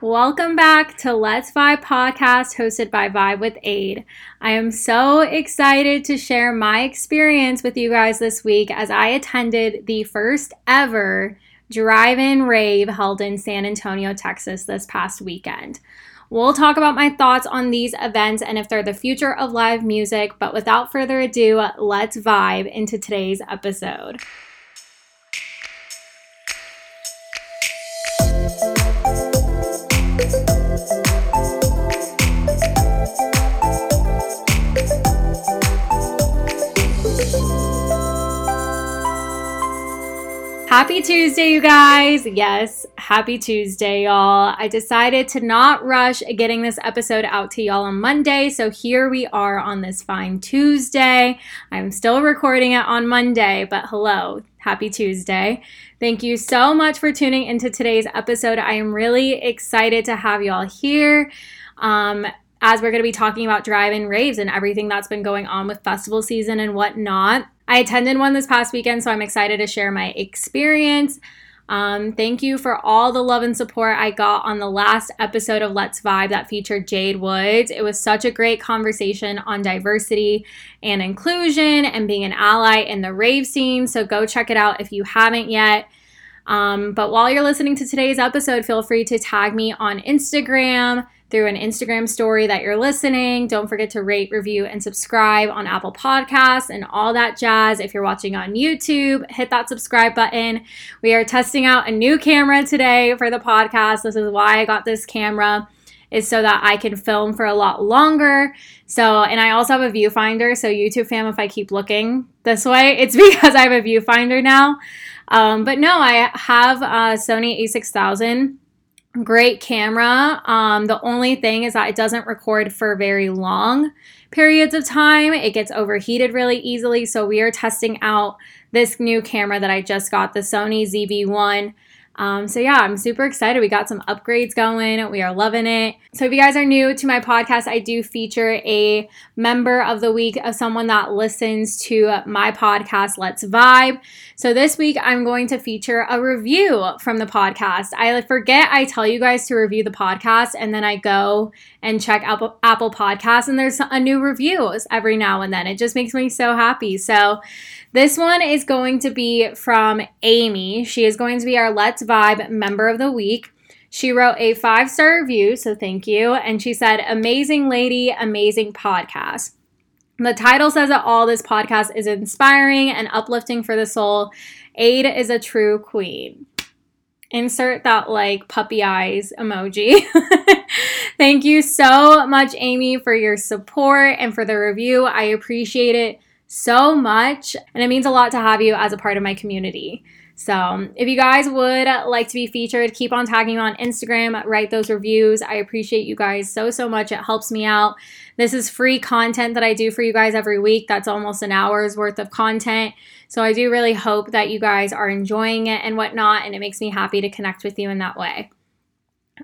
Welcome back to Let's Vibe podcast hosted by Vibe with Aid. I am so excited to share my experience with you guys this week as I attended the first ever drive in rave held in San Antonio, Texas this past weekend. We'll talk about my thoughts on these events and if they're the future of live music, but without further ado, let's vibe into today's episode. Happy Tuesday, you guys. Yes, happy Tuesday, y'all. I decided to not rush getting this episode out to y'all on Monday. So here we are on this fine Tuesday. I'm still recording it on Monday, but hello, happy Tuesday. Thank you so much for tuning into today's episode. I am really excited to have y'all here. Um, as we're going to be talking about drive in raves and everything that's been going on with festival season and whatnot. I attended one this past weekend, so I'm excited to share my experience. Um, thank you for all the love and support I got on the last episode of Let's Vibe that featured Jade Woods. It was such a great conversation on diversity and inclusion and being an ally in the rave scene. So go check it out if you haven't yet. Um, but while you're listening to today's episode, feel free to tag me on Instagram through an Instagram story that you're listening. Don't forget to rate, review, and subscribe on Apple Podcasts and all that jazz. If you're watching on YouTube, hit that subscribe button. We are testing out a new camera today for the podcast. This is why I got this camera is so that I can film for a lot longer. So, and I also have a viewfinder. So, YouTube fam, if I keep looking this way, it's because I have a viewfinder now. Um, but no, I have a Sony a6000 great camera. Um, the only thing is that it doesn't record for very long periods of time. It gets overheated really easily. So we are testing out this new camera that I just got, the Sony ZV-1. Um, so yeah, I'm super excited. We got some upgrades going. We are loving it. So if you guys are new to my podcast, I do feature a member of the week of someone that listens to my podcast, Let's Vibe. So this week I'm going to feature a review from the podcast. I forget I tell you guys to review the podcast and then I go and check Apple, Apple Podcasts and there's a new review every now and then. It just makes me so happy. So this one is going to be from Amy. She is going to be our Let's Vibe member of the week. She wrote a five star review, so thank you. And she said, Amazing lady, amazing podcast. The title says it all. This podcast is inspiring and uplifting for the soul. Aid is a true queen. Insert that like puppy eyes emoji. Thank you so much, Amy, for your support and for the review. I appreciate it so much, and it means a lot to have you as a part of my community. So, if you guys would like to be featured, keep on tagging me on Instagram, write those reviews. I appreciate you guys so, so much. It helps me out. This is free content that I do for you guys every week. That's almost an hour's worth of content. So, I do really hope that you guys are enjoying it and whatnot, and it makes me happy to connect with you in that way.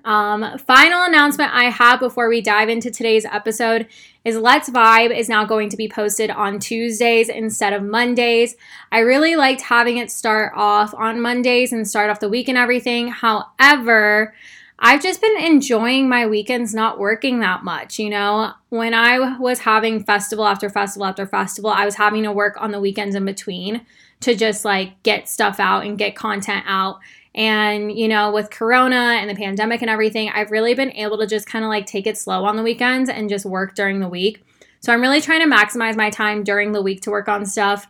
Um, final announcement I have before we dive into today's episode is Let's Vibe is now going to be posted on Tuesdays instead of Mondays. I really liked having it start off on Mondays and start off the week and everything. However, I've just been enjoying my weekends not working that much. You know, when I was having festival after festival after festival, I was having to work on the weekends in between to just like get stuff out and get content out. And, you know, with Corona and the pandemic and everything, I've really been able to just kind of like take it slow on the weekends and just work during the week. So I'm really trying to maximize my time during the week to work on stuff,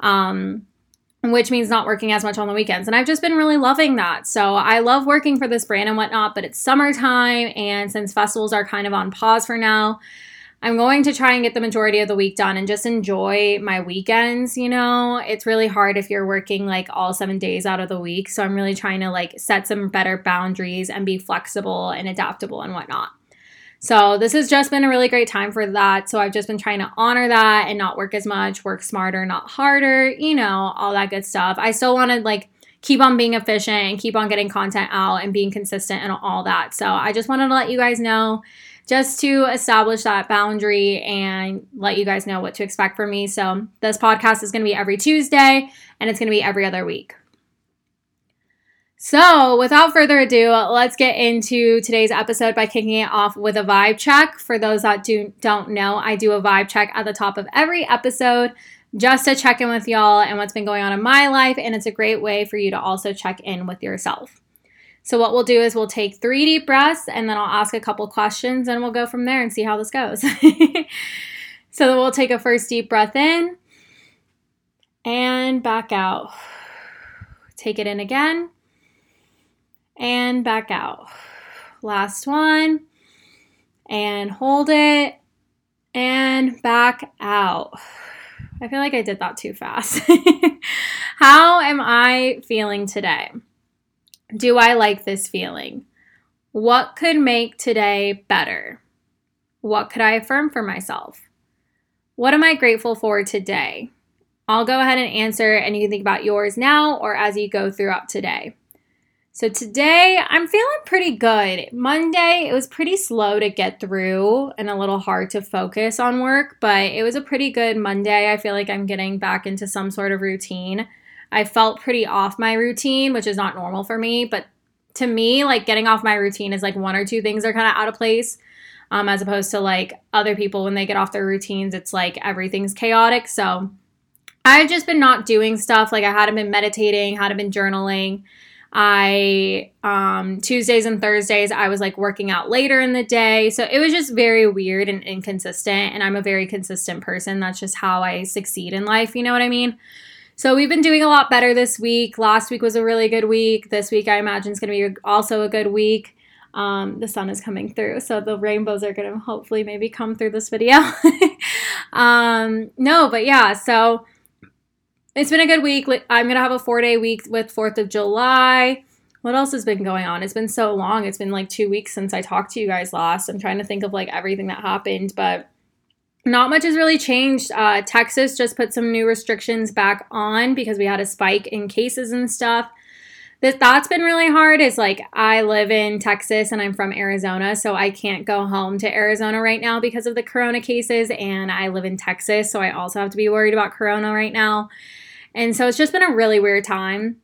um, which means not working as much on the weekends. And I've just been really loving that. So I love working for this brand and whatnot, but it's summertime. And since festivals are kind of on pause for now, I'm going to try and get the majority of the week done and just enjoy my weekends, you know. It's really hard if you're working like all 7 days out of the week, so I'm really trying to like set some better boundaries and be flexible and adaptable and whatnot. So, this has just been a really great time for that. So, I've just been trying to honor that and not work as much, work smarter, not harder, you know, all that good stuff. I still want to like keep on being efficient and keep on getting content out and being consistent and all that. So, I just wanted to let you guys know just to establish that boundary and let you guys know what to expect from me. So, this podcast is going to be every Tuesday and it's going to be every other week. So, without further ado, let's get into today's episode by kicking it off with a vibe check. For those that do don't know, I do a vibe check at the top of every episode just to check in with y'all and what's been going on in my life, and it's a great way for you to also check in with yourself. So, what we'll do is we'll take three deep breaths and then I'll ask a couple questions and we'll go from there and see how this goes. so, we'll take a first deep breath in and back out. Take it in again and back out. Last one and hold it and back out. I feel like I did that too fast. How am I feeling today? Do I like this feeling? What could make today better? What could I affirm for myself? What am I grateful for today? I'll go ahead and answer, and you can think about yours now or as you go throughout today. So today I'm feeling pretty good. Monday, it was pretty slow to get through and a little hard to focus on work, but it was a pretty good Monday. I feel like I'm getting back into some sort of routine. I felt pretty off my routine, which is not normal for me, but to me, like getting off my routine is like one or two things are kind of out of place. Um, as opposed to like other people when they get off their routines, it's like everything's chaotic. So I've just been not doing stuff. Like I hadn't been meditating, hadn't been journaling. I um Tuesdays and Thursdays I was like working out later in the day. So it was just very weird and inconsistent and I'm a very consistent person. That's just how I succeed in life, you know what I mean? So we've been doing a lot better this week. Last week was a really good week. This week I imagine is going to be also a good week. Um, the sun is coming through, so the rainbows are going to hopefully maybe come through this video. um, no, but yeah, so it's been a good week. I'm going to have a four day week with 4th of July. What else has been going on? It's been so long. It's been like two weeks since I talked to you guys last. I'm trying to think of like everything that happened, but not much has really changed. Uh, Texas just put some new restrictions back on because we had a spike in cases and stuff. That that's been really hard. Is like I live in Texas and I'm from Arizona, so I can't go home to Arizona right now because of the corona cases, and I live in Texas, so I also have to be worried about corona right now. And so it's just been a really weird time.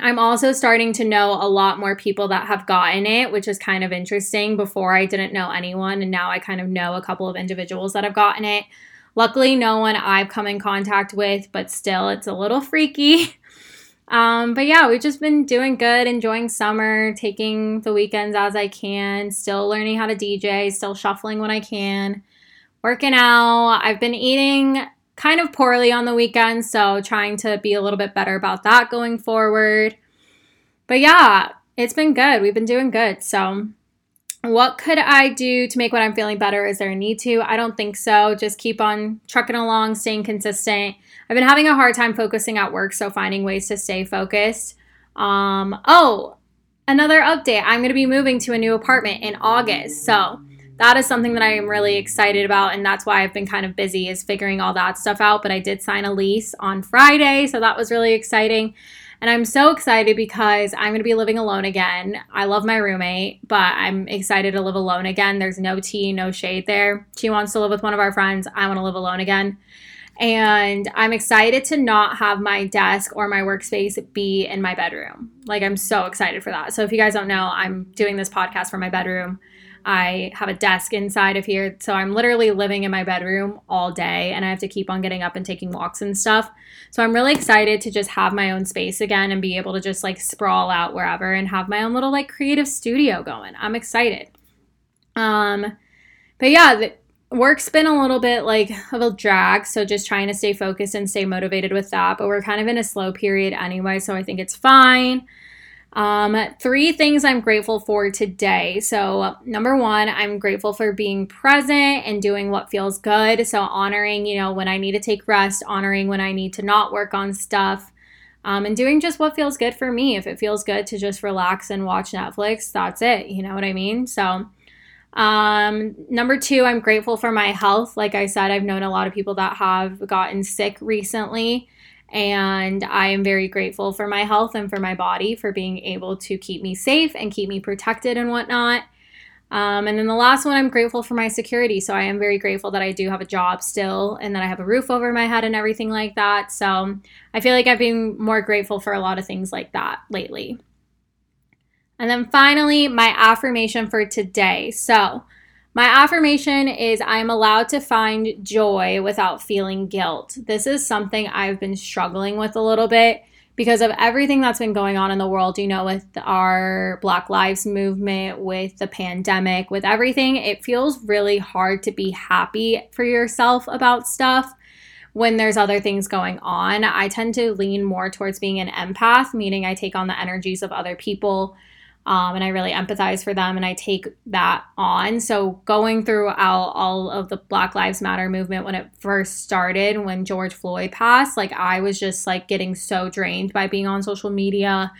I'm also starting to know a lot more people that have gotten it, which is kind of interesting. Before I didn't know anyone, and now I kind of know a couple of individuals that have gotten it. Luckily, no one I've come in contact with, but still, it's a little freaky. Um, but yeah, we've just been doing good, enjoying summer, taking the weekends as I can, still learning how to DJ, still shuffling when I can, working out. I've been eating kind of poorly on the weekend, so trying to be a little bit better about that going forward. But yeah, it's been good. We've been doing good. So, what could I do to make what I'm feeling better? Is there a need to? I don't think so. Just keep on trucking along, staying consistent. I've been having a hard time focusing at work, so finding ways to stay focused. Um, oh, another update. I'm going to be moving to a new apartment in August. So, that is something that I am really excited about, and that's why I've been kind of busy is figuring all that stuff out. But I did sign a lease on Friday, so that was really exciting. And I'm so excited because I'm going to be living alone again. I love my roommate, but I'm excited to live alone again. There's no tea, no shade there. She wants to live with one of our friends. I want to live alone again. And I'm excited to not have my desk or my workspace be in my bedroom. Like, I'm so excited for that. So, if you guys don't know, I'm doing this podcast from my bedroom. I have a desk inside of here. So I'm literally living in my bedroom all day and I have to keep on getting up and taking walks and stuff. So I'm really excited to just have my own space again and be able to just like sprawl out wherever and have my own little like creative studio going. I'm excited. Um but yeah, the work's been a little bit like of a drag, so just trying to stay focused and stay motivated with that, but we're kind of in a slow period anyway, so I think it's fine. Um, three things I'm grateful for today. So, number one, I'm grateful for being present and doing what feels good. So, honoring, you know, when I need to take rest, honoring when I need to not work on stuff, um, and doing just what feels good for me. If it feels good to just relax and watch Netflix, that's it. You know what I mean? So, um, number two, I'm grateful for my health. Like I said, I've known a lot of people that have gotten sick recently. And I am very grateful for my health and for my body for being able to keep me safe and keep me protected and whatnot. Um, and then the last one, I'm grateful for my security. So I am very grateful that I do have a job still and that I have a roof over my head and everything like that. So I feel like I've been more grateful for a lot of things like that lately. And then finally, my affirmation for today. So, my affirmation is I'm allowed to find joy without feeling guilt. This is something I've been struggling with a little bit because of everything that's been going on in the world, you know, with our Black Lives Movement, with the pandemic, with everything. It feels really hard to be happy for yourself about stuff when there's other things going on. I tend to lean more towards being an empath, meaning I take on the energies of other people um, and I really empathize for them and I take that on. So, going throughout all of the Black Lives Matter movement when it first started, when George Floyd passed, like I was just like getting so drained by being on social media.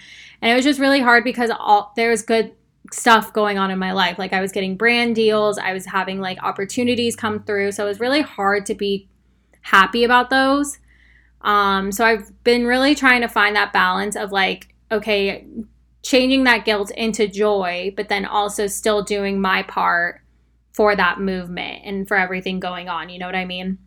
And it was just really hard because all there was good stuff going on in my life. Like I was getting brand deals, I was having like opportunities come through. So, it was really hard to be happy about those. Um, so, I've been really trying to find that balance of like, okay, changing that guilt into joy, but then also still doing my part for that movement and for everything going on. You know what I mean?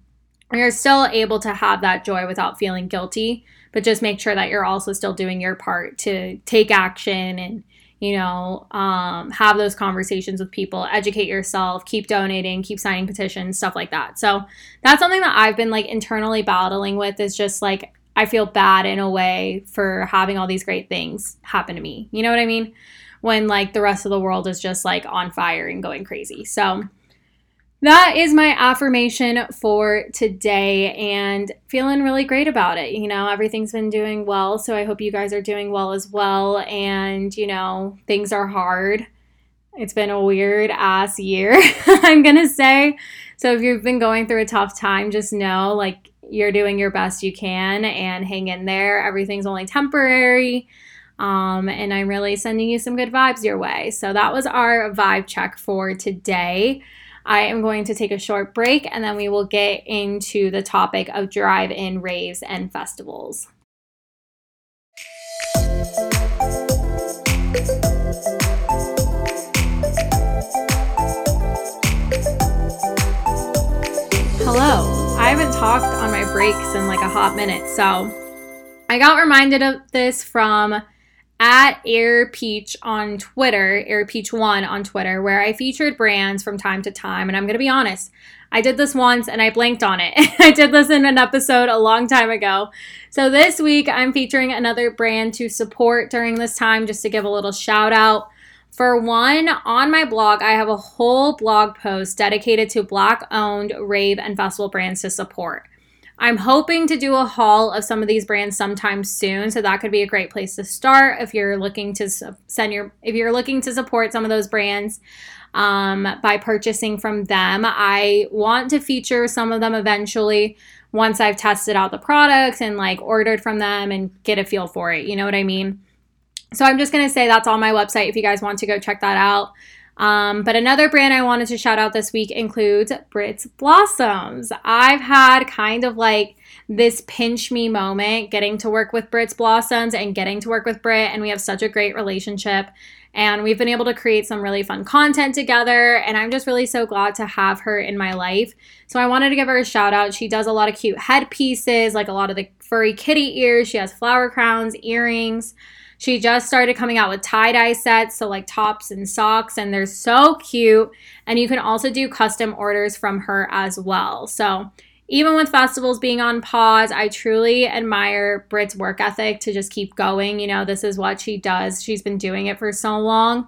You're still able to have that joy without feeling guilty, but just make sure that you're also still doing your part to take action and, you know, um, have those conversations with people, educate yourself, keep donating, keep signing petitions, stuff like that. So that's something that I've been like internally battling with is just like I feel bad in a way for having all these great things happen to me. You know what I mean? When like the rest of the world is just like on fire and going crazy. So that is my affirmation for today and feeling really great about it. You know, everything's been doing well. So I hope you guys are doing well as well. And, you know, things are hard. It's been a weird ass year, I'm going to say. So if you've been going through a tough time, just know like you're doing your best you can and hang in there. Everything's only temporary. Um, and I'm really sending you some good vibes your way. So that was our vibe check for today. I am going to take a short break and then we will get into the topic of drive in raves and festivals. Hello. I haven't talked breaks in like a hot minute. So I got reminded of this from at Air Peach on Twitter, Air Peach One on Twitter, where I featured brands from time to time. And I'm going to be honest, I did this once and I blanked on it. I did this in an episode a long time ago. So this week I'm featuring another brand to support during this time just to give a little shout out. For one, on my blog, I have a whole blog post dedicated to Black owned rave and festival brands to support. I'm hoping to do a haul of some of these brands sometime soon, so that could be a great place to start if you're looking to send your if you're looking to support some of those brands um, by purchasing from them. I want to feature some of them eventually once I've tested out the products and like ordered from them and get a feel for it. You know what I mean? So I'm just to say that's on my website if you guys want to go check that out. Um, but another brand I wanted to shout out this week includes Brit's Blossoms. I've had kind of like this pinch me moment getting to work with Brit's Blossoms and getting to work with Brit, and we have such a great relationship. And we've been able to create some really fun content together. And I'm just really so glad to have her in my life. So I wanted to give her a shout out. She does a lot of cute headpieces, like a lot of the furry kitty ears. She has flower crowns, earrings. She just started coming out with tie dye sets, so like tops and socks, and they're so cute. And you can also do custom orders from her as well. So, even with festivals being on pause, I truly admire Brit's work ethic to just keep going. You know, this is what she does. She's been doing it for so long.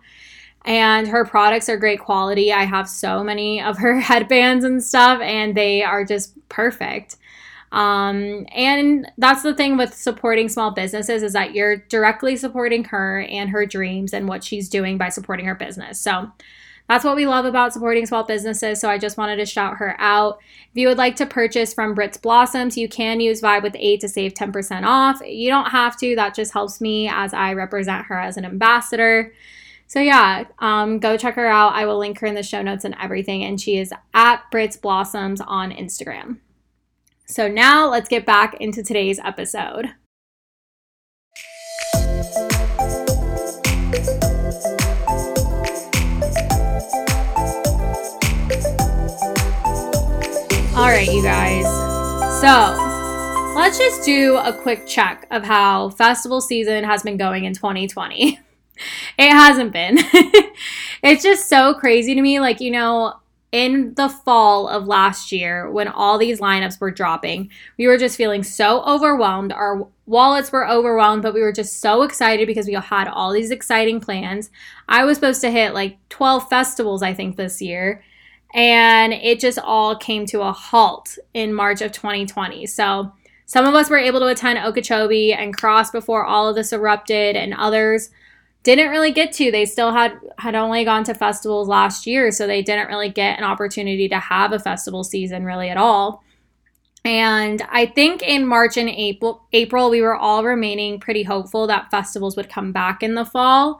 And her products are great quality. I have so many of her headbands and stuff, and they are just perfect. Um, and that's the thing with supporting small businesses is that you're directly supporting her and her dreams and what she's doing by supporting her business. So that's what we love about supporting small businesses. So I just wanted to shout her out. If you would like to purchase from Brit's Blossoms, you can use Vibe with A to save 10% off. You don't have to, that just helps me as I represent her as an ambassador. So yeah, um, go check her out. I will link her in the show notes and everything. And she is at Brit's Blossoms on Instagram. So now let's get back into today's episode. All right, you guys. So let's just do a quick check of how festival season has been going in 2020. it hasn't been. it's just so crazy to me. Like, you know, in the fall of last year, when all these lineups were dropping, we were just feeling so overwhelmed. Our wallets were overwhelmed, but we were just so excited because we had all these exciting plans. I was supposed to hit like 12 festivals, I think, this year. And it just all came to a halt in March of 2020. So some of us were able to attend Okeechobee and CRSSD before all of this erupted, and others didn't really get to. They still had had only gone to festivals last year, so they didn't really get an opportunity to have a festival season really at all. And I think in March and April, April we were all remaining pretty hopeful that festivals would come back in the fall.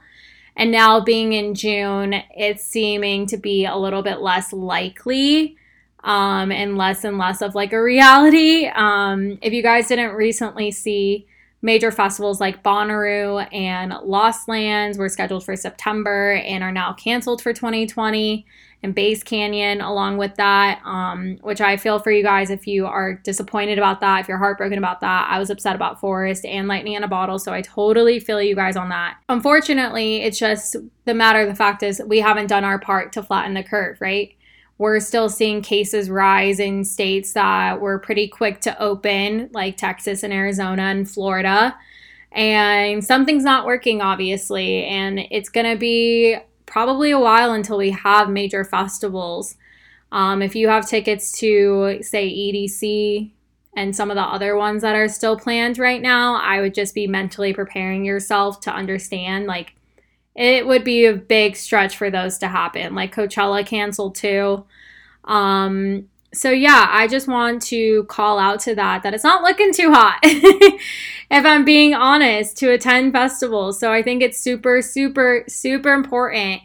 And now being in June, it's seeming to be a little bit less likely um, and less and less of like a reality. Um, if you guys didn't recently see, major festivals like Bonnaroo and Lost Lands were scheduled for September and are now canceled for 2020. And Bass Canyon, along with that, um, which I feel for you guys if you are disappointed about that, if you're heartbroken about that. I was upset about Forest and Lightning in a Bottle, so I totally feel you guys on that. Unfortunately, it's just the matter of the fact is we haven't done our part to flatten the curve, right? We're still seeing cases rise in states that were pretty quick to open, like Texas and Arizona and Florida. And something's not working, obviously. And it's going to be probably a while until we have major festivals. Um, if you have tickets to, say, EDC and some of the other ones that are still planned right now, I would just be mentally preparing yourself to understand like it would be a big stretch for those to happen. Like Coachella canceled too. Um, so yeah, I just want to call out to that that it's not looking too hot. if I'm being honest, to attend festivals. So I think it's super super super important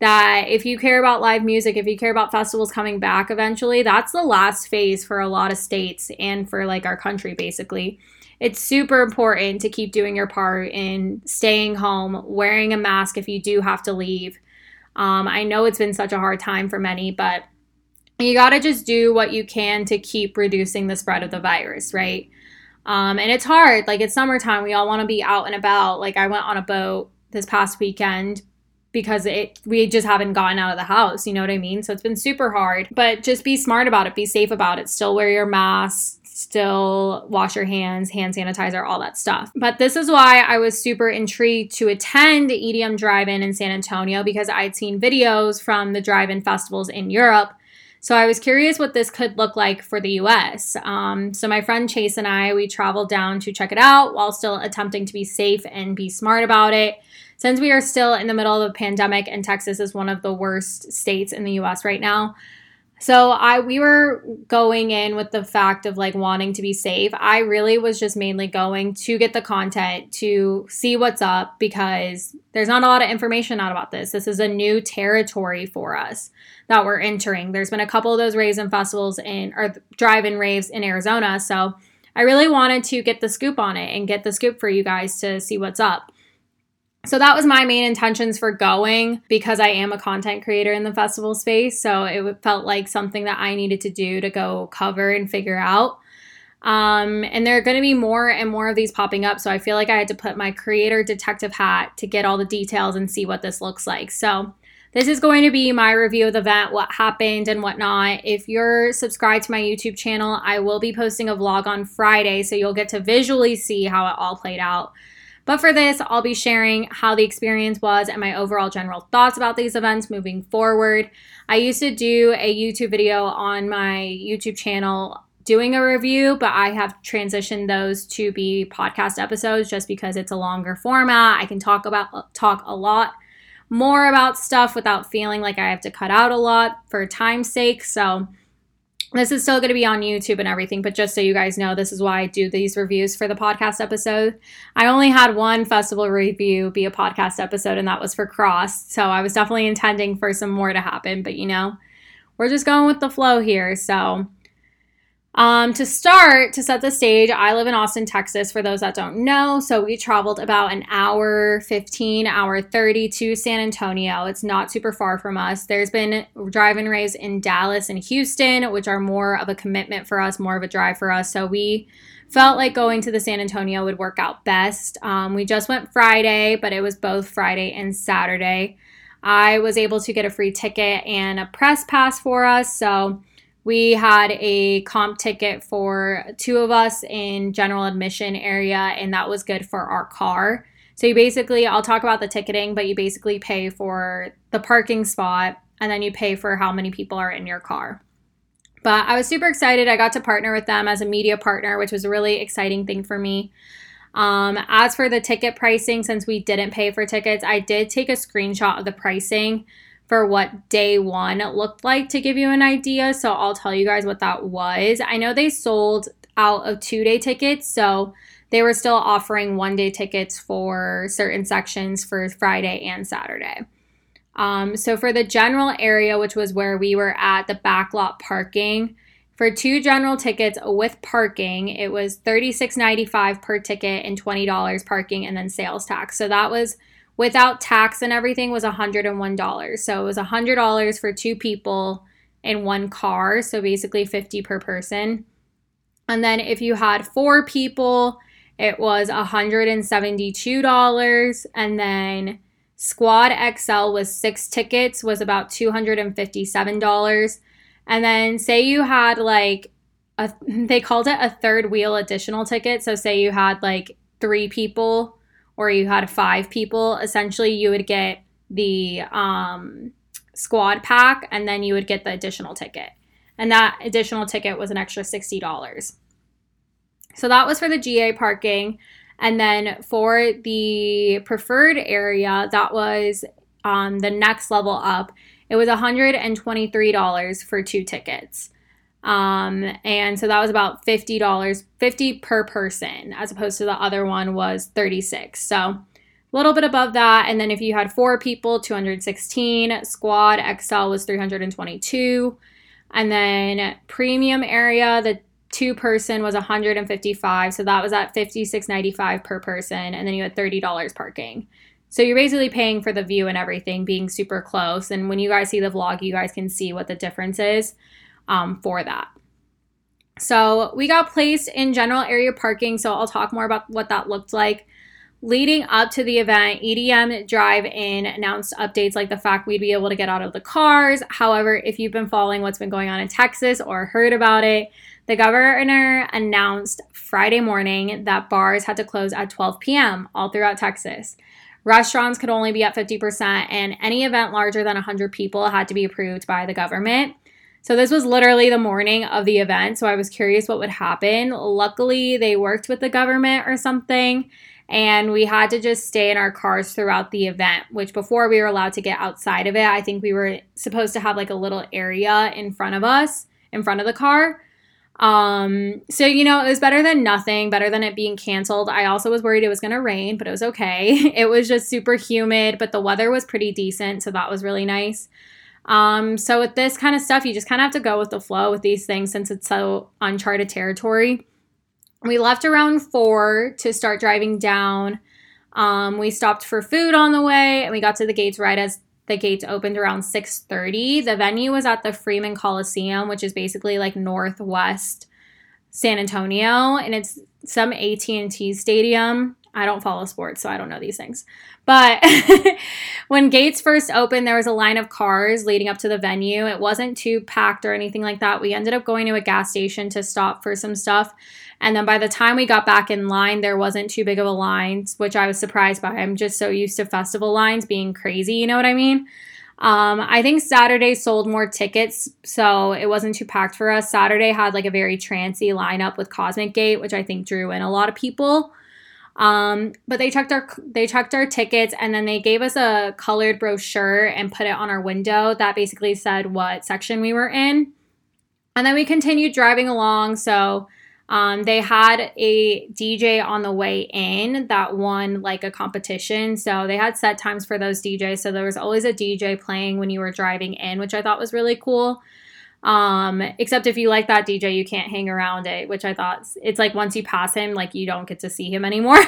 that if you care about live music, if you care about festivals coming back eventually, that's the last phase for a lot of states and for like our country basically it's super important to keep doing your part in staying home, wearing a mask if you do have to leave. Um, I know it's been such a hard time for many, but you got to just do what you can to keep reducing the spread of the virus, right? Um, and it's hard. Like it's summertime, we all want to be out and about. Like I went on a boat this past weekend because it we just haven't gotten out of the house. You know what I mean? So it's been super hard. But just be smart about it. Be safe about it. Still wear your mask still wash your hands, hand sanitizer, all that stuff. But this is why I was super intrigued to attend the EDM Drive In in San Antonio because I'd seen videos from the drive in festivals in Europe. So I was curious what this could look like for the US. Um, so my friend Chase and I, we traveled down to check it out while still attempting to be safe and be smart about it. Since we are still in the middle of a pandemic and Texas is one of the worst states in the US right now, so I we were going in with the fact of like wanting to be safe. I really was just mainly going to get the content to see what's up because there's not a lot of information out about this. This is a new territory for us that we're entering. There's been a couple of those raves and festivals in or drive-in raves in Arizona, so I really wanted to get the scoop on it and get the scoop for you guys to see what's up. So that was my main intentions for going because I am a content creator in the festival space. So it felt like something that I needed to do to go cover and figure out. Um, and there are going to be more and more of these popping up. So I feel like I had to put my creator detective hat to get all the details and see what this looks like. So this is going to be my review of the event, what happened and whatnot. If you're subscribed to my YouTube channel, I will be posting a vlog on Friday. So you'll get to visually see how it all played out. But for this, I'll be sharing how the experience was and my overall general thoughts about these events moving forward. I used to do a YouTube video on my YouTube channel doing a review, but I have transitioned those to be podcast episodes just because it's a longer format. I can talk about talk a lot more about stuff without feeling like I have to cut out a lot for time's sake. So this is still going to be on YouTube and everything, but just so you guys know, this is why I do these reviews for the podcast episode. I only had one festival review be a podcast episode, and that was for CRSSD. So I was definitely intending for some more to happen, but you know, we're just going with the flow here. So Um, to start, to set the stage, I live in Austin, Texas, for those that don't know. So we traveled about an hour 15, hour 30 to San Antonio. It's not super far from us. There's been drive and in Dallas and Houston, which are more of a commitment for us, more of a drive for us. So we felt like going to the San Antonio would work out best. Um, we just went Friday, but it was both Friday and Saturday. I was able to get a free ticket and a press pass for us. So we had a comp ticket for two of us in general admission area, and that was good for our car. So you basically, I'll talk about the ticketing, but you basically pay for the parking spot and then you pay for how many people are in your car. But I was super excited. I got to partner with them as a media partner, which was a really exciting thing for me. Um, as for the ticket pricing, since we didn't pay for tickets, I did take a screenshot of the pricing for what day one looked like to give you an idea. So I'll tell you guys what that was. I know they sold out of two day tickets. So they were still offering one day tickets for certain sections for Friday and Saturday. Um, so for the general area, which was where we were at the backlot parking, for two general tickets with parking, it was $36.95 per ticket and $20 parking and then sales tax. So that was without tax and everything was $101. So it was $100 for two people in one car, so basically 50 per person. And then if you had four people, it was $172 and then Squad XL with six tickets was about $257. And then say you had like a, they called it a third wheel additional ticket. So say you had like three people or you had five people, essentially you would get the um, squad pack and then you would get the additional ticket. And that additional ticket was an extra $60. So that was for the GA parking. And then for the preferred area, that was um, the next level up. It was $123 for two tickets. Um, and so that was about $50, 50 per person, as opposed to the other one was 36. So a little bit above that. And then if you had four people, 216. Squad XL was 322. And then premium area, the two person was 155. So that was at 56.95 per person. And then you had $30 parking. So you're basically paying for the view and everything being super close. And when you guys see the vlog, you guys can see what the difference is um, for that. So we got placed in general area parking. So I'll talk more about what that looked like. Leading up to the event, EDM Drive In announced updates like the fact we'd be able to get out of the cars. However, if you've been following what's been going on in Texas or heard about it, the governor announced Friday morning that bars had to close at 12 p.m. all throughout Texas. Restaurants could only be at 50%, and any event larger than 100 people had to be approved by the government. So this was literally the morning of the event. So I was curious what would happen. Luckily, they worked with the government or something. And we had to just stay in our cars throughout the event, which before we were allowed to get outside of it, I think we were supposed to have like a little area in front of us, in front of the car. Um, so you know, it was better than nothing, better than it being canceled. I also was worried it was gonna rain, but it was okay. It was just super humid, but the weather was pretty decent, so that was really nice. Um, so with this kind of stuff, you just kind of have to go with the flow with these things since it's so uncharted territory. We left around four to start driving down. Um, we stopped for food on the way, and we got to the gates right as the gates opened around 6:30. The venue was at the Freeman Coliseum, which is basically like northwest San Antonio, and it's some AT&T stadium. I don't follow sports, so I don't know these things. But when gates first opened, there was a line of cars leading up to the venue. It wasn't too packed or anything like that. We ended up going to a gas station to stop for some stuff. And then by the time we got back in line, there wasn't too big of a line, which I was surprised by. I'm just so used to festival lines being crazy, you know what I mean? Um, I think Saturday sold more tickets, so it wasn't too packed for us. Saturday had like a very trancy lineup with Cosmic Gate, which I think drew in a lot of people. Um, but they checked our they checked our tickets and then they gave us a colored brochure and put it on our window that basically said what section we were in. And then we continued driving along. So um, they had a DJ on the way in that won like a competition. So they had set times for those DJs. So there was always a DJ playing when you were driving in, which I thought was really cool. Um, except if you like that DJ, you can't hang around it, which I thought it's like once you pass him, like you don't get to see him anymore.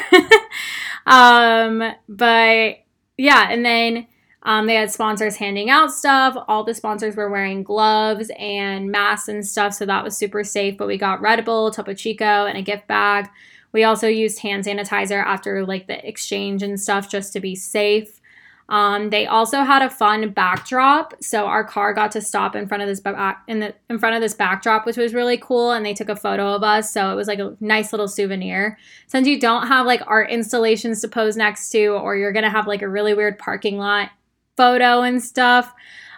um, but yeah, and then um, they had sponsors handing out stuff. All the sponsors were wearing gloves and masks and stuff, so that was super safe. But we got Red Bull, Topo Chico, and a gift bag. We also used hand sanitizer after like the exchange and stuff just to be safe. Um, they also had a fun backdrop, so our car got to stop in front of this back in the in front of this backdrop, which was really cool. And they took a photo of us, so it was like a nice little souvenir. Since you don't have like art installations to pose next to, or you're gonna have like a really weird parking lot photo and stuff.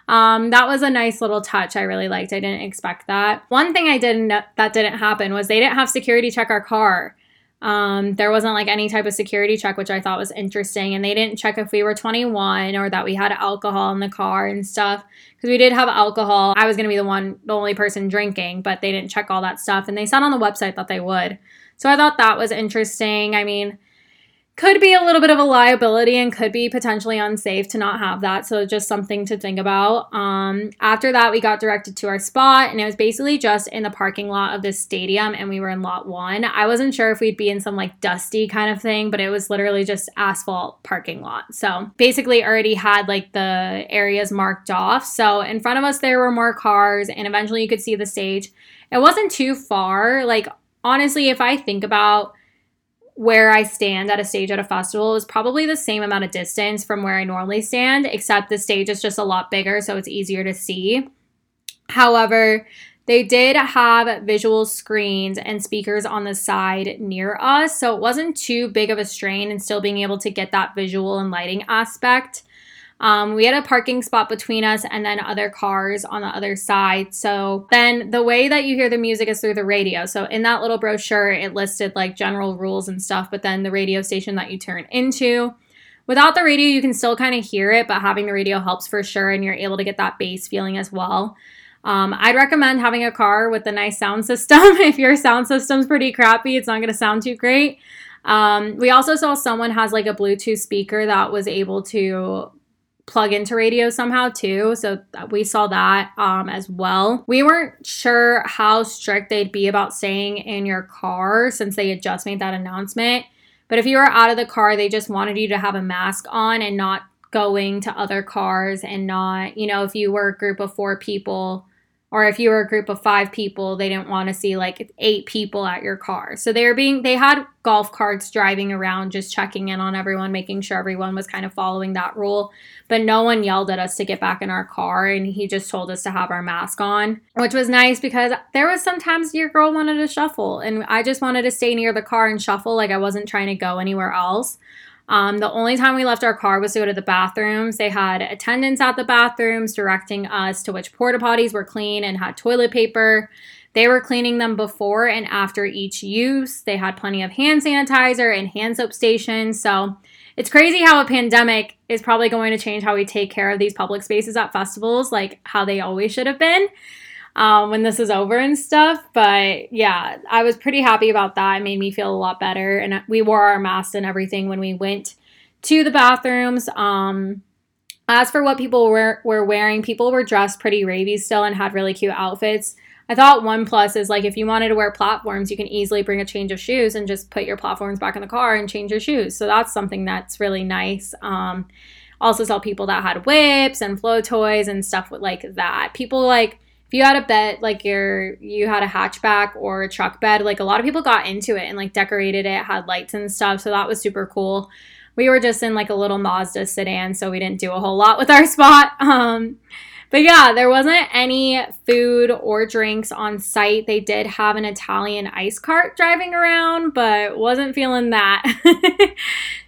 Um, that was a nice little touch. I really liked. I didn't expect that. One thing I didn't that didn't happen was they didn't have security check our car. Um, there wasn't like any type of security check, which I thought was interesting. And they didn't check if we were 21 or that we had alcohol in the car and stuff. Because we did have alcohol. I was going to be the one, the only person drinking, but they didn't check all that stuff. And they said on the website that they would. So I thought that was interesting. I mean, could be a little bit of a liability and could be potentially unsafe to not have that. So just something to think about. Um, after that, we got directed to our spot, and it was basically just in the parking lot of this stadium, and we were in lot one. I wasn't sure if we'd be in some like dusty kind of thing, but it was literally just asphalt parking lot. So basically, already had like the areas marked off. So in front of us, there were more cars, and eventually you could see the stage. It wasn't too far. Like honestly, if I think about where I stand at a stage at a festival is probably the same amount of distance from where I normally stand, except the stage is just a lot bigger, so it's easier to see. However, they did have visual screens and speakers on the side near us, so it wasn't too big of a strain and still being able to get that visual and lighting aspect. Um, we had a parking spot between us and then other cars on the other side. So then the way that you hear the music is through the radio. So in that little brochure, it listed like general rules and stuff, but then the radio station that you turn into. Without the radio, you can still kind of hear it, but having the radio helps for sure, and you're able to get that bass feeling as well. Um, I'd recommend having a car with a nice sound system. if your sound system's pretty crappy, it's not going to sound too great. Um, we also saw someone has like a Bluetooth speaker that was able to plug into radio somehow too. So we saw that um, as well. We weren't sure how strict they'd be about staying in your car since they had just made that announcement. But if you were out of the car, they just wanted you to have a mask on and not going to other cars and not, you know, if you were a group of four people, or if you were a group of five people they didn't want to see like eight people at your car. So they were being they had golf carts driving around just checking in on everyone making sure everyone was kind of following that rule. But no one yelled at us to get back in our car and he just told us to have our mask on which was nice because there was sometimes your girl wanted to shuffle and i just wanted to stay near the car and shuffle like i wasn't trying to go anywhere else um, the only time we left our car was to go to the bathrooms. They had attendants at the bathrooms directing us to which porta potties were clean and had toilet paper. They were cleaning them before and after each use. They had plenty of hand sanitizer and hand soap stations. So it's crazy how a pandemic is probably going to change how we take care of these public spaces at festivals, like how they always should have been um, when this is over and stuff. But yeah, I was pretty happy about that. It made me feel a lot better. And we wore our masks and everything when we went to the bathrooms. Um, as for what people were, were wearing, people were dressed pretty ravey still and had really cute outfits. I thought one plus is like if you wanted to wear platforms, you can easily bring a change of shoes and just put your platforms back in the car and change your shoes. So that's something that's really nice. Um, also saw people that had whips and flow toys and stuff like that. People like if you had a bed like your you had a hatchback or a truck bed like a lot of people got into it and like decorated it had lights and stuff so that was super cool. We were just in like a little mazda sedan so we didn't do a whole lot with our spot um but yeah there wasn't any food or drinks on site. They did have an italian ice cart driving around but wasn't feeling that.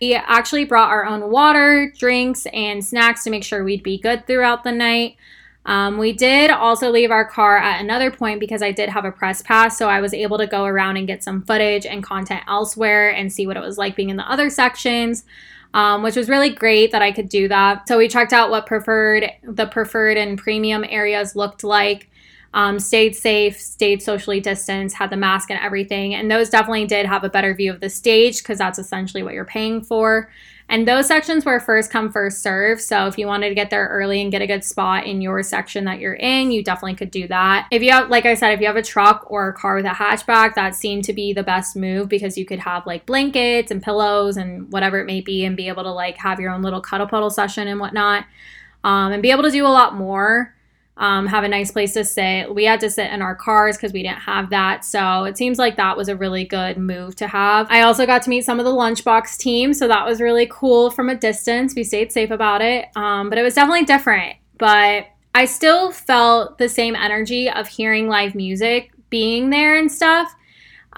We actually brought our own water drinks and snacks to make sure we'd be good throughout the night um, we did also leave our car at another point because I did have a press pass, so I was able to go around and get some footage and content elsewhere and see what it was like being in the other sections. Um, which was really great that I could do that. So we checked out what preferred the preferred and premium areas looked like. Um, stayed safe, stayed socially distanced, had the mask and everything, and those definitely did have a better view of the stage because that's essentially what you're paying for. And those sections were first come, first serve. So if you wanted to get there early and get a good spot in your section that you're in, you definitely could do that. If you have, like I said, if you have a truck or a car with a hatchback, that seemed to be the best move because you could have like blankets and pillows and whatever it may be and be able to like have your own little cuddle puddle session and whatnot. Um, and be able to do a lot more um, have a nice place to sit. We had to sit in our cars because we didn't have that. So it seems like that was a really good move to have. I also got to meet some of the lunchbox team. So that was really cool from a distance. We stayed safe about it. Um, but it was definitely different. But I still felt the same energy of hearing live music being there and stuff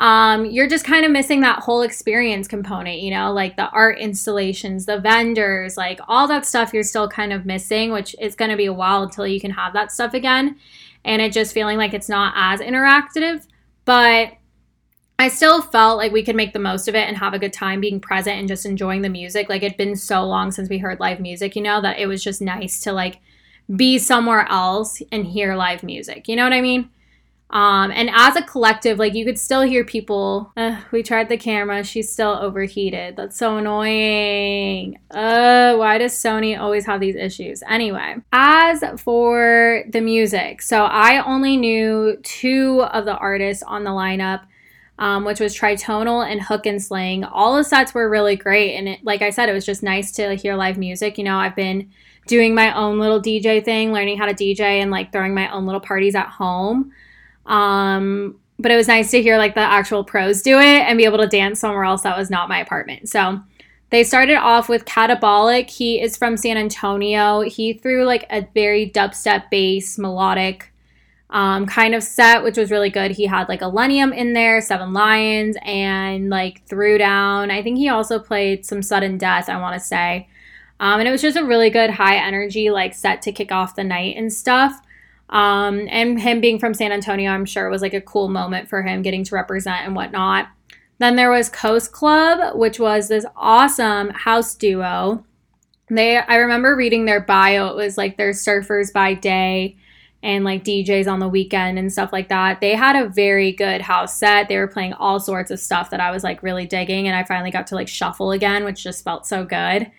um, you're just kind of missing that whole experience component, you know, like the art installations, the vendors, like all that stuff you're still kind of missing, which is going to be a while until you can have that stuff again. And it just feeling like it's not as interactive. But I still felt like we could make the most of it and have a good time being present and just enjoying the music. Like it'd been so long since we heard live music, you know, that it was just nice to like be somewhere else and hear live music. You know what I mean? Um, and as a collective, like you could still hear people. We tried the camera. She's still overheated. That's so annoying. Uh, why does Sony always have these issues? Anyway, as for the music, so I only knew two of the artists on the lineup. Um, which was Tritonal and Hook and Sling. All the sets were really great, and it, like I said, it was just nice to hear live music. You know, I've been doing my own little DJ thing, learning how to DJ, and like throwing my own little parties at home. Um, but it was nice to hear like the actual pros do it and be able to dance somewhere else that was not my apartment. So they started off with Catabolic. He is from San Antonio. He threw like a very dubstep bass melodic um, kind of set, which was really good. He had like Illenium in there, Seven Lions, and like threw down. I think he also played some Sudden Death, I want to say. Um, and it was just a really good high energy like set to kick off the night and stuff. Um, and him being from San Antonio, I'm sure it was like a cool moment for him getting to represent and whatnot. Then there was Coast Club, which was this awesome house duo. They I remember reading their bio. It was like they're surfers by day and like DJs on the weekend and stuff like that. They had a very good house set. They were playing all sorts of stuff that I was like really digging and I finally got to like shuffle again, which just felt so good.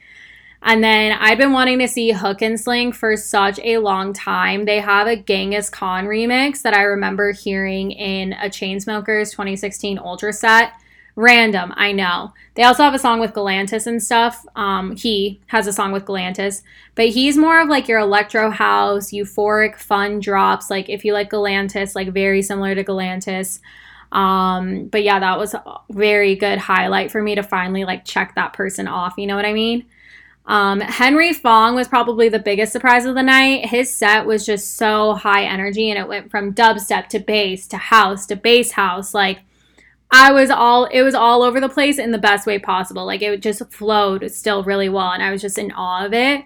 And then I've been wanting to see Hook and Sling for such a long time. They have a Genghis Khan remix that I remember hearing in a Chainsmokers 2016 Ultra set. Random, I know. They also have a song with Galantis and stuff. Um, he has a song with Galantis, but he's more of like your electro house, euphoric, fun drops. Like if you like Galantis, like very similar to Galantis. Um, but yeah, that was a very good highlight for me to finally like check that person off. You know what I mean? Um, Henry Fong was probably the biggest surprise of the night. His set was just so high energy and it went from dubstep to bass to house to bass house. Like I was all it was all over the place in the best way possible. Like it just flowed still really well and I was just in awe of it.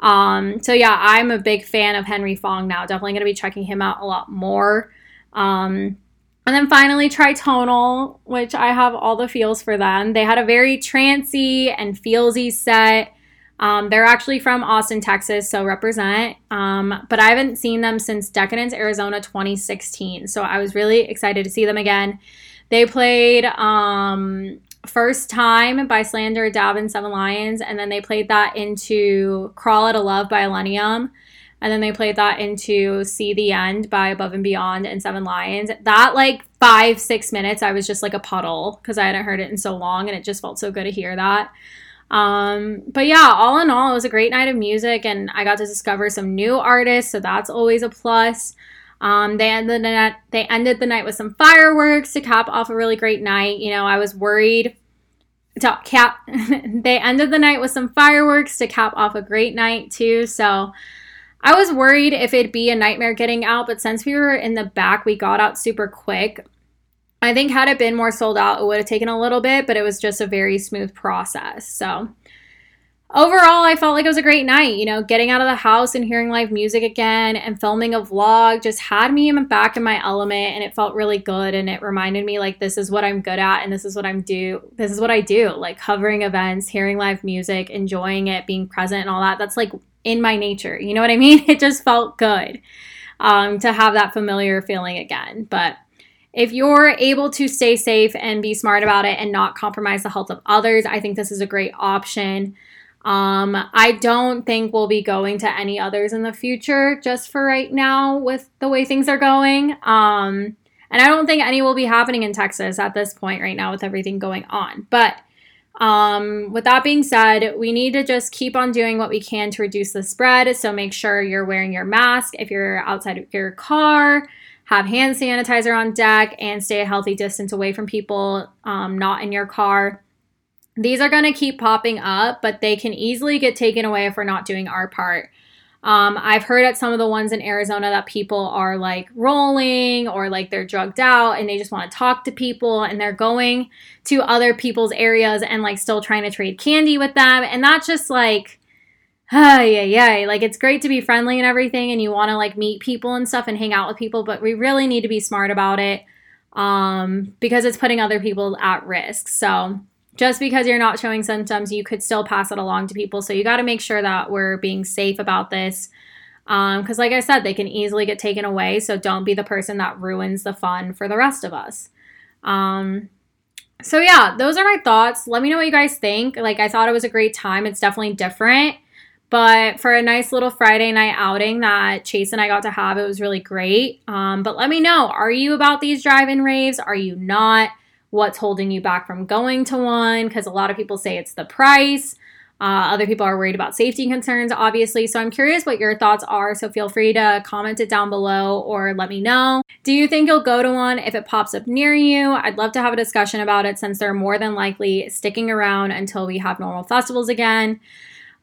Um, so yeah, I'm a big fan of Henry Fong now. Definitely gonna be checking him out a lot more. Um, and then finally, Tritonal, which I have all the feels for them. They had a very trancy and feelsy set. Um, they're actually from Austin, Texas, so represent. Um, but I haven't seen them since Decadence, Arizona 2016. So I was really excited to see them again. They played um, First Time by Slander, Dabin, and Seven Lions. And then they played that into Crawl Out of Love by Illenium. And then they played that into See the End by Above and Beyond and Seven Lions. That, like, five, six minutes, I was just like a puddle because I hadn't heard it in so long and it just felt so good to hear that. Um, but yeah, all in all, it was a great night of music, and I got to discover some new artists, so that's always a plus. Um, they ended the night, they ended the night with some fireworks to cap off a really great night. You know, I was worried to cap. they ended the night with some fireworks to cap off a great night too. So I was worried if it'd be a nightmare getting out, but since we were in the back, we got out super quick. I think had it been more sold out, it would have taken a little bit, but it was just a very smooth process. So overall, I felt like it was a great night. You know, getting out of the house and hearing live music again and filming a vlog just had me back in my element and it felt really good. And it reminded me like this is what I'm good at and this is what I'm do. This is what I do. Like covering events, hearing live music, enjoying it, being present and all that. That's like in my nature. You know what I mean? It just felt good um, to have that familiar feeling again. But if you're able to stay safe and be smart about it and not compromise the health of others, I think this is a great option. Um, I don't think we'll be going to any others in the future just for right now with the way things are going. Um, and I don't think any will be happening in Texas at this point right now with everything going on. But um, with that being said, we need to just keep on doing what we can to reduce the spread. So make sure you're wearing your mask if you're outside of your car, have hand sanitizer on deck, and stay a healthy distance away from people um, not in your car. These are going to keep popping up, but they can easily get taken away if we're not doing our part. Um, I've heard at some of the ones in Arizona that people are like rolling or like they're drugged out and they just want to talk to people and they're going to other people's areas and like still trying to trade candy with them. And that's just like, ah, yeah, yeah. Like it's great to be friendly and everything and you want to like meet people and stuff and hang out with people, but we really need to be smart about it um, because it's putting other people at risk. So, just because you're not showing symptoms, you could still pass it along to people. So you got to make sure that we're being safe about this. Because, um, like I said, they can easily get taken away. So don't be the person that ruins the fun for the rest of us. Um, so, yeah, those are my thoughts. Let me know what you guys think. Like, I thought it was a great time. It's definitely different. But for a nice little Friday night outing that Chase and I got to have, it was really great. Um, but let me know are you about these drive in raves? Are you not? what's holding you back from going to one because a lot of people say it's the price. Uh, other people are worried about safety concerns, obviously. So I'm curious what your thoughts are. So feel free to comment it down below or let me know. Do you think you'll go to one if it pops up near you? I'd love to have a discussion about it since they're more than likely sticking around until we have normal festivals again.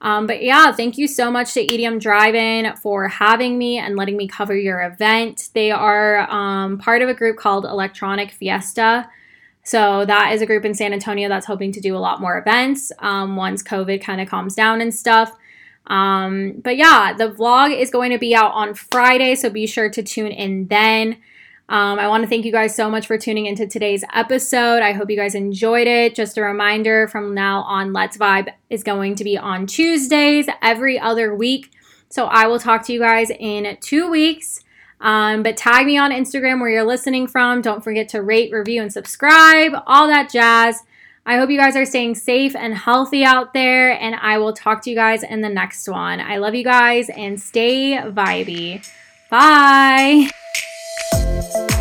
Um, but yeah, thank you so much to EDM Drive In for having me and letting me cover your event. They are um, part of a group called Electronic Fiesta. So that is a group in San Antonio that's hoping to do a lot more events um, once COVID kind of calms down and stuff. Um, but yeah, the vlog is going to be out on Friday, so be sure to tune in then. Um, I want to thank you guys so much for tuning into today's episode. I hope you guys enjoyed it. Just a reminder from now on, Let's Vibe is going to be on Tuesdays every other week. So I will talk to you guys in two weeks. Um, but tag me on Instagram where you're listening from. Don't forget to rate, review, and subscribe, all that jazz. I hope you guys are staying safe and healthy out there, and I will talk to you guys in the next one. I love you guys and stay vibey. Bye. Thank you.